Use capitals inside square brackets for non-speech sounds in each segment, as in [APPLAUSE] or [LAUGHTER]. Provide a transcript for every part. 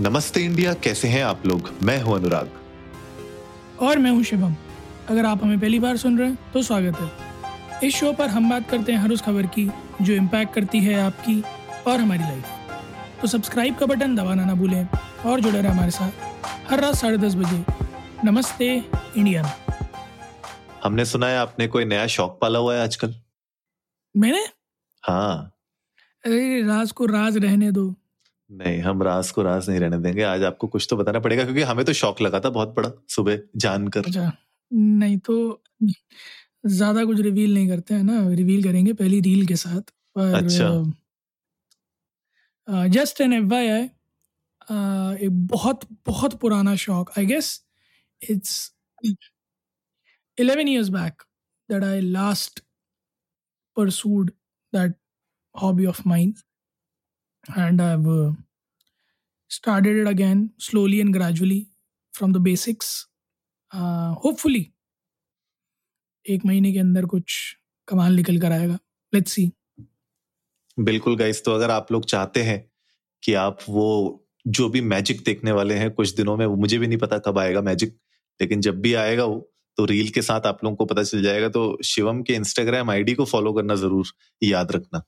नमस्ते इंडिया कैसे हैं आप लोग? मैं हूँ अनुराग। और मैं हूँ शिवम अगर आप हमें पहली बार सुन रहे हैं तो स्वागत है। इस शो पर हम बात करते हैं हर उस खबर की जो इम्पैक्ट करती है आपकी और हमारी लाइफ तो सब्सक्राइब का बटन दबाना ना भूलें और जुड़े रहे हमारे साथ हर रात साढ़े दस बजे। नमस्ते इंडिया हमने सुना है आपने कोई नया शौक पाला हुआ है आजकल? मैंने? हाँ। अरे राज को राज रहने दो। नहीं हम राज को राज नहीं रहने देंगे। आज आपको कुछ तो बताना पड़ेगा क्योंकि हमें तो शौक लगा था बहुत बड़ा सुबह जानकर। अच्छा नहीं तो ज़्यादा कुछ रिवील नहीं करते हैं ना? रिवील करेंगे पहली रील के साथ पर अच्छा। जस्ट एन एफ़ आई एक बहुत बहुत पुराना शौक I guess it's eleven years back that I last pursued that hobby of mine and I've uh, started it again slowly and gradually from the basics. Uh, hopefully, एक महीने के अंदर कुछ कमाल निकल कर आएगा। लेट्स सी बिल्कुल गाइस तो अगर आप लोग चाहते हैं कि आप वो जो भी मैजिक देखने वाले हैं कुछ दिनों में वो मुझे भी नहीं पता कब आएगा मैजिक लेकिन जब भी आएगा वो तो रील के साथ आप लोगों को पता चल जाएगा। तो शिवम के इंस्टाग्राम आईडी को फॉलो करना ज़रूर याद रखना।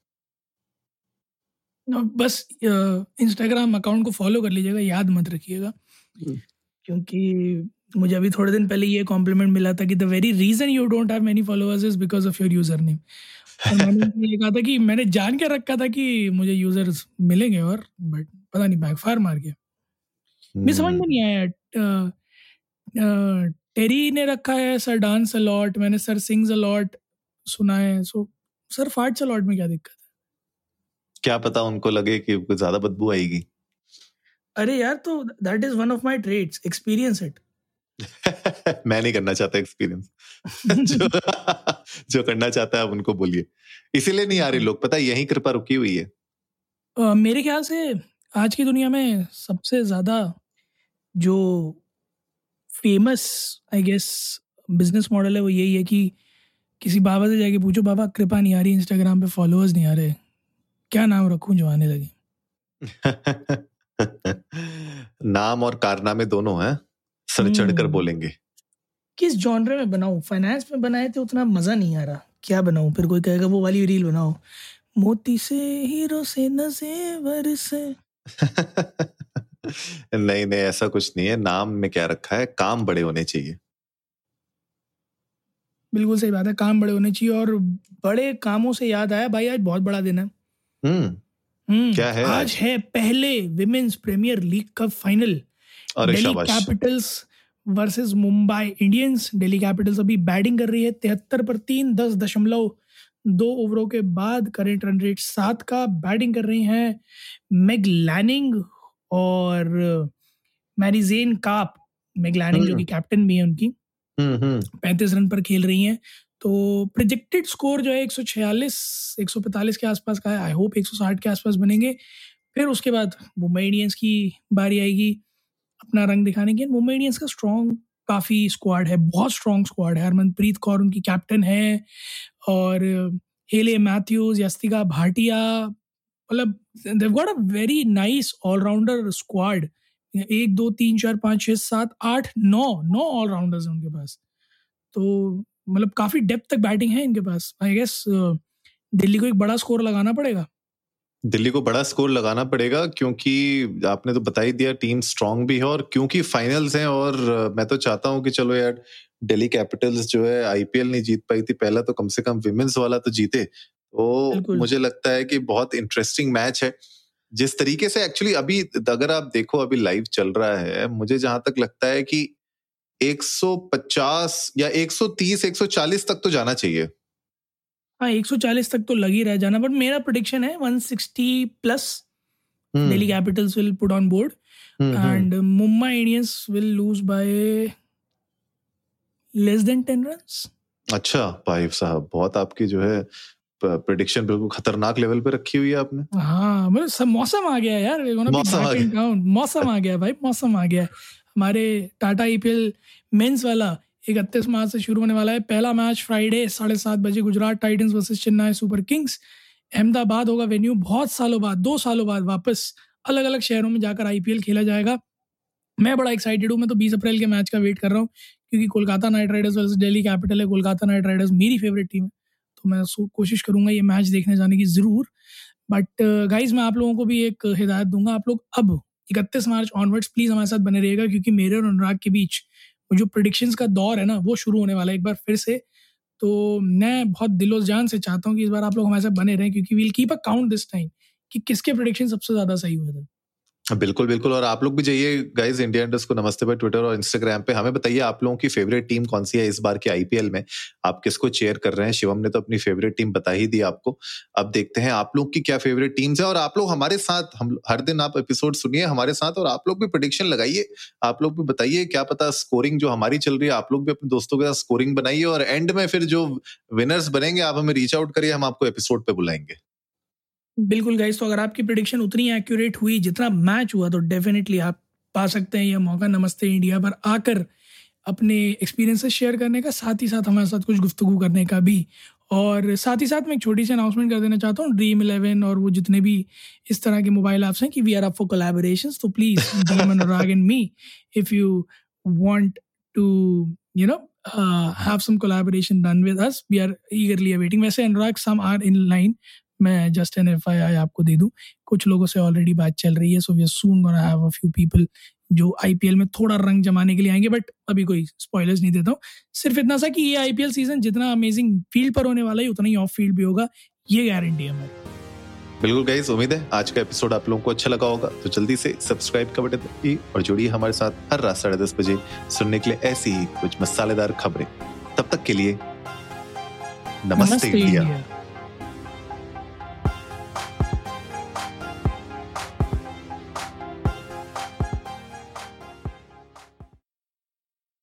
बस इंस्टाग्राम अकाउंट को फॉलो कर लीजिएगा याद मत रखिएगा। हम्म। क्योंकि मुझे अभी थोड़े दिन पहले ये कॉम्प्लीमेंट मिला था कि the very reason you don't have many followers is because of your username मैंने [LAUGHS] ये कहा था कि मैंने जान के रखा था कि मुझे यूज़र्स मिलेंगे और बट पता नहीं बैकफायर मार गया। मैं समझ में नहीं आया टेरी ने रखा है सर डांस अलॉट मैंने सर सिंग्स अलॉट सुना है सो सर फार्ट्स अलॉट में क्या दिक्कत क्या पता उनको लगे कि ज़्यादा बदबू आएगी। अरे यार तो that is one of my trades experience it मैं नहीं करना चाहता एक्सपीरियंस [LAUGHS] जो जो करना चाहता है आप उनको बोलिए। इसीलिए नहीं आ रही लोग पता है यही कृपा रुकी हुई है। uh, मेरे ख्याल से आज की दुनिया में सबसे ज़्यादा जो famous I guess business model है वो यही है कि किसी बाबा से जाके पूछो बाबा कृपा नहीं आ रही इंस्टाग्राम पे फॉलोअर्स नहीं आ रहे। क्या नाम रखूँ जो आने लगे? [LAUGHS] नाम और कारनामे दोनों हैं सर चढ़कर हम्म। बोलेंगे। किस जॉनरे में बनाऊँ? फाइनेंस में बनाए थे उतना मज़ा नहीं आ रहा। क्या बनाऊँ? फिर कोई कहेगा वो वाली रील बनाओ। मोती से हीरो से नजेवर से। [LAUGHS] नहीं नहीं ऐसा कुछ नहीं है। नाम में क्या रखा है? काम बड़े होने चाहिए। बिल्कुल सही बात है काम बड़े होने चाहिए और बड़े कामों से याद आया। भाई आज बहुत बड़ा दिन है। हम्म। हम्म, क्या है आज? है पहले Women's Premier League cup final Delhi Capitals versus Mumbai Indians Delhi Capitals अभी बैटिंग कर रही है तिहत्तर पर तीन दस दशमलव दो ओवरों के बाद करेंट रन रेट सात का बैटिंग कर रही हैं मेग लैनिंग और मैरिजेन काप मेग लैनिंग जो। कि कैप्टन भी है उनकी। हम्म हम्म। पैंतीस रन पर खेल रही हैं। तो प्रोजेक्टेड स्कोर जो है एक सौ छियालीस, एक सौ पैंतालीस के आसपास का है। आई होप एक सौ साठ के आसपास बनेंगे। फिर उसके बाद मुंबई इंडियंस की बारी आएगी अपना रंग दिखाने की। मुंबई इंडियंस का स्ट्रॉन्ग काफ़ी स्क्वाड है, बहुत स्ट्रॉन्ग स्क्वाड है। हरमनप्रीत कौर उनकी कैप्टन है और हेले मैथ्यूज यस्तिका भाटिया मतलब they've got a very nice allrounder squad एक, दो, तीन, चार, पाँच छः सात, आठ, नौ नौ ऑलराउंडर्स हैं उनके पास। तो मतलब काफ़ी डेप्थ तक बैटिंग है इनके पास। आई गेस दिल्ली को एक बड़ा स्कोर लगाना पड़ेगा। दिल्ली को बड़ा स्कोर लगाना पड़ेगा क्योंकि आपने तो बता ही दिया टीम स्ट्रांग भी है और क्योंकि फाइनल्स हैं और मैं तो चाहता हूँ कि चलो यार दिल्ली कैपिटल्स जो है आईपीएल नहीं जीत पाई थी पहला तो कम से कम विमेंस वाला तो जीते। तो मुझे लगता है कि बहुत इंटरेस्टिंग मैच है। जिस तरीके से एक्चुअली अभी अगर आप देखो अभी लाइव चल रहा है मुझे जहाँ तक लगता है कि 150 या 130 140 तक तो जाना चाहिए। हाँ 140 तक तो लग ही रह जाना बट मेरा प्रोडिक्शन है 160 plus Delhi Capitals will put on board. And Mumbai Indians will lose by less than ten runs अच्छा भाई साहब बहुत आपकी जो है प्रिडिक्शन बिल्कुल खतरनाक लेवल पे रखी हुई है आपने। हाँ मतलब सब मौसम आ गया यार मौसम आ town. मौसम आ गया भाई मौसम आ गया हमारे टाटा ईपीएल मेंस वाला इकतीस मार्च से शुरू होने वाला है। पहला मैच फ्राइडे साढ़े सात बजे Gujarat Titans versus Chennai Super Kings. Ahmedabad होगा वेन्यू बहुत सालों बाद, दो सालों बाद वापस अलग अलग शहरों में जाकर आईपीएल खेला जाएगा। मैं बड़ा एक्साइटेड हूँ, मैं तो 20 अप्रैल के मैच का वेट कर रहा हूँ, क्योंकि Kolkata Knight Riders versus Delhi Capital है, कोलकाता नाइट राइडर्स मेरी फेवरेट टीम है। तो मैं कोशिश करूँगा ये मैच देखने जाने की ज़रूर। बट गाइज़ मैं आप लोगों को भी एक हिदायत दूँगा, आप लोग अब इकतीस मार्च ऑनवर्ड्स प्लीज़ हमारे साथ बने रहिएगा, क्योंकि मेरे और अनुराग के बीच जो प्रोडिक्शंस का दौर है ना, वो शुरू होने वाला है एक बार फिर से। तो मैं बहुत दिलो जान से चाहता हूँ कि इस बार आप लोग हमारे साथ बने रहें, क्योंकि we'll keep a count this time कि किसके प्रोडिक्शन सबसे ज़्यादा सही हुए थे। बिल्कुल बिल्कुल। और आप लोग भी जाइए गाइज़ इंडिया इंडस्ट को नमस्ते पर ट्विटर और इंस्टाग्राम पे। हमें बताइए आप लोगों की फेवरेट टीम कौन सी है इस बार के आईपीएल में? आप किसको चेयर कर रहे हैं? शिवम ने तो अपनी फेवरेट टीम बता ही दी आपको। अब देखते हैं आप लोग की क्या फेवरेट टीम्स है। और आप लोग हमारे साथ, हम हर दिन आप एपिसोड सुनिए हमारे साथ और आप लोग भी प्रोडिक्शन लगाइए। आप लोग भी बताइए क्या पता स्कोरिंग जो हमारी चल रही है, आप लोग भी अपने दोस्तों के साथ स्कोरिंग बनाइए। और एंड में फिर जो विनर्स बनेंगे, आप हमें रीच आउट करिए, हम आपको एपिसोड पे बुलाएँगे। बिल्कुल गाइस तो अगर आपकी प्रिडिक्शन उतनी एक्यूरेट हुई जितना मैच हुआ तो डेफिनेटली आप पा सकते हैं यह मौका। नमस्ते इंडिया पर आकर अपने एक्सपीरियंसेस शेयर करने का साथ ही साथ हमारे साथ कुछ गुफ्तु करने का भी। और साथ ही साथ मैं एक छोटी सी अनाउंसमेंट कर देना चाहता हूँ ड्रीम इलेवन और वो जितने भी इस तरह के मोबाइल ऐप्स हैं कि we are up for collaboration तो please DM Anurag and me if you want to you know have some collaboration done with us we are eagerly awaiting वैसे Anurag some are in line मैं just N F आपको दे दूँ। कुछ लोगों से already बात चल रही है so we soon gonna have a few people जो आईपीएल में थोड़ा रंग जमाने के लिए आएँगे बट अभी कोई स्पॉयलर्स नहीं देता हूँ। सिर्फ़ इतना सा कि ये आईपीएल सीज़न जितना अमेजिंग फ़ील्ड पर होने वाला है उतना ही ऑफ़ फ़ील्ड भी होगा ये गारंटी है हमारी। बिल्कुल गाइस उम्मीद है आज का एपिसोड आप लोगों को अच्छा लगा होगा। तो जल्दी से सब्सक्राइब का बटन दबाइए और जुड़िए हमारे साथ हर रात साढ़े दस बजे सुनने के लिए ऐसी ही कुछ मसालेदार खबरें। तब तक के लिए नमस्ते, नमस्ते इंडिया, इंडिया।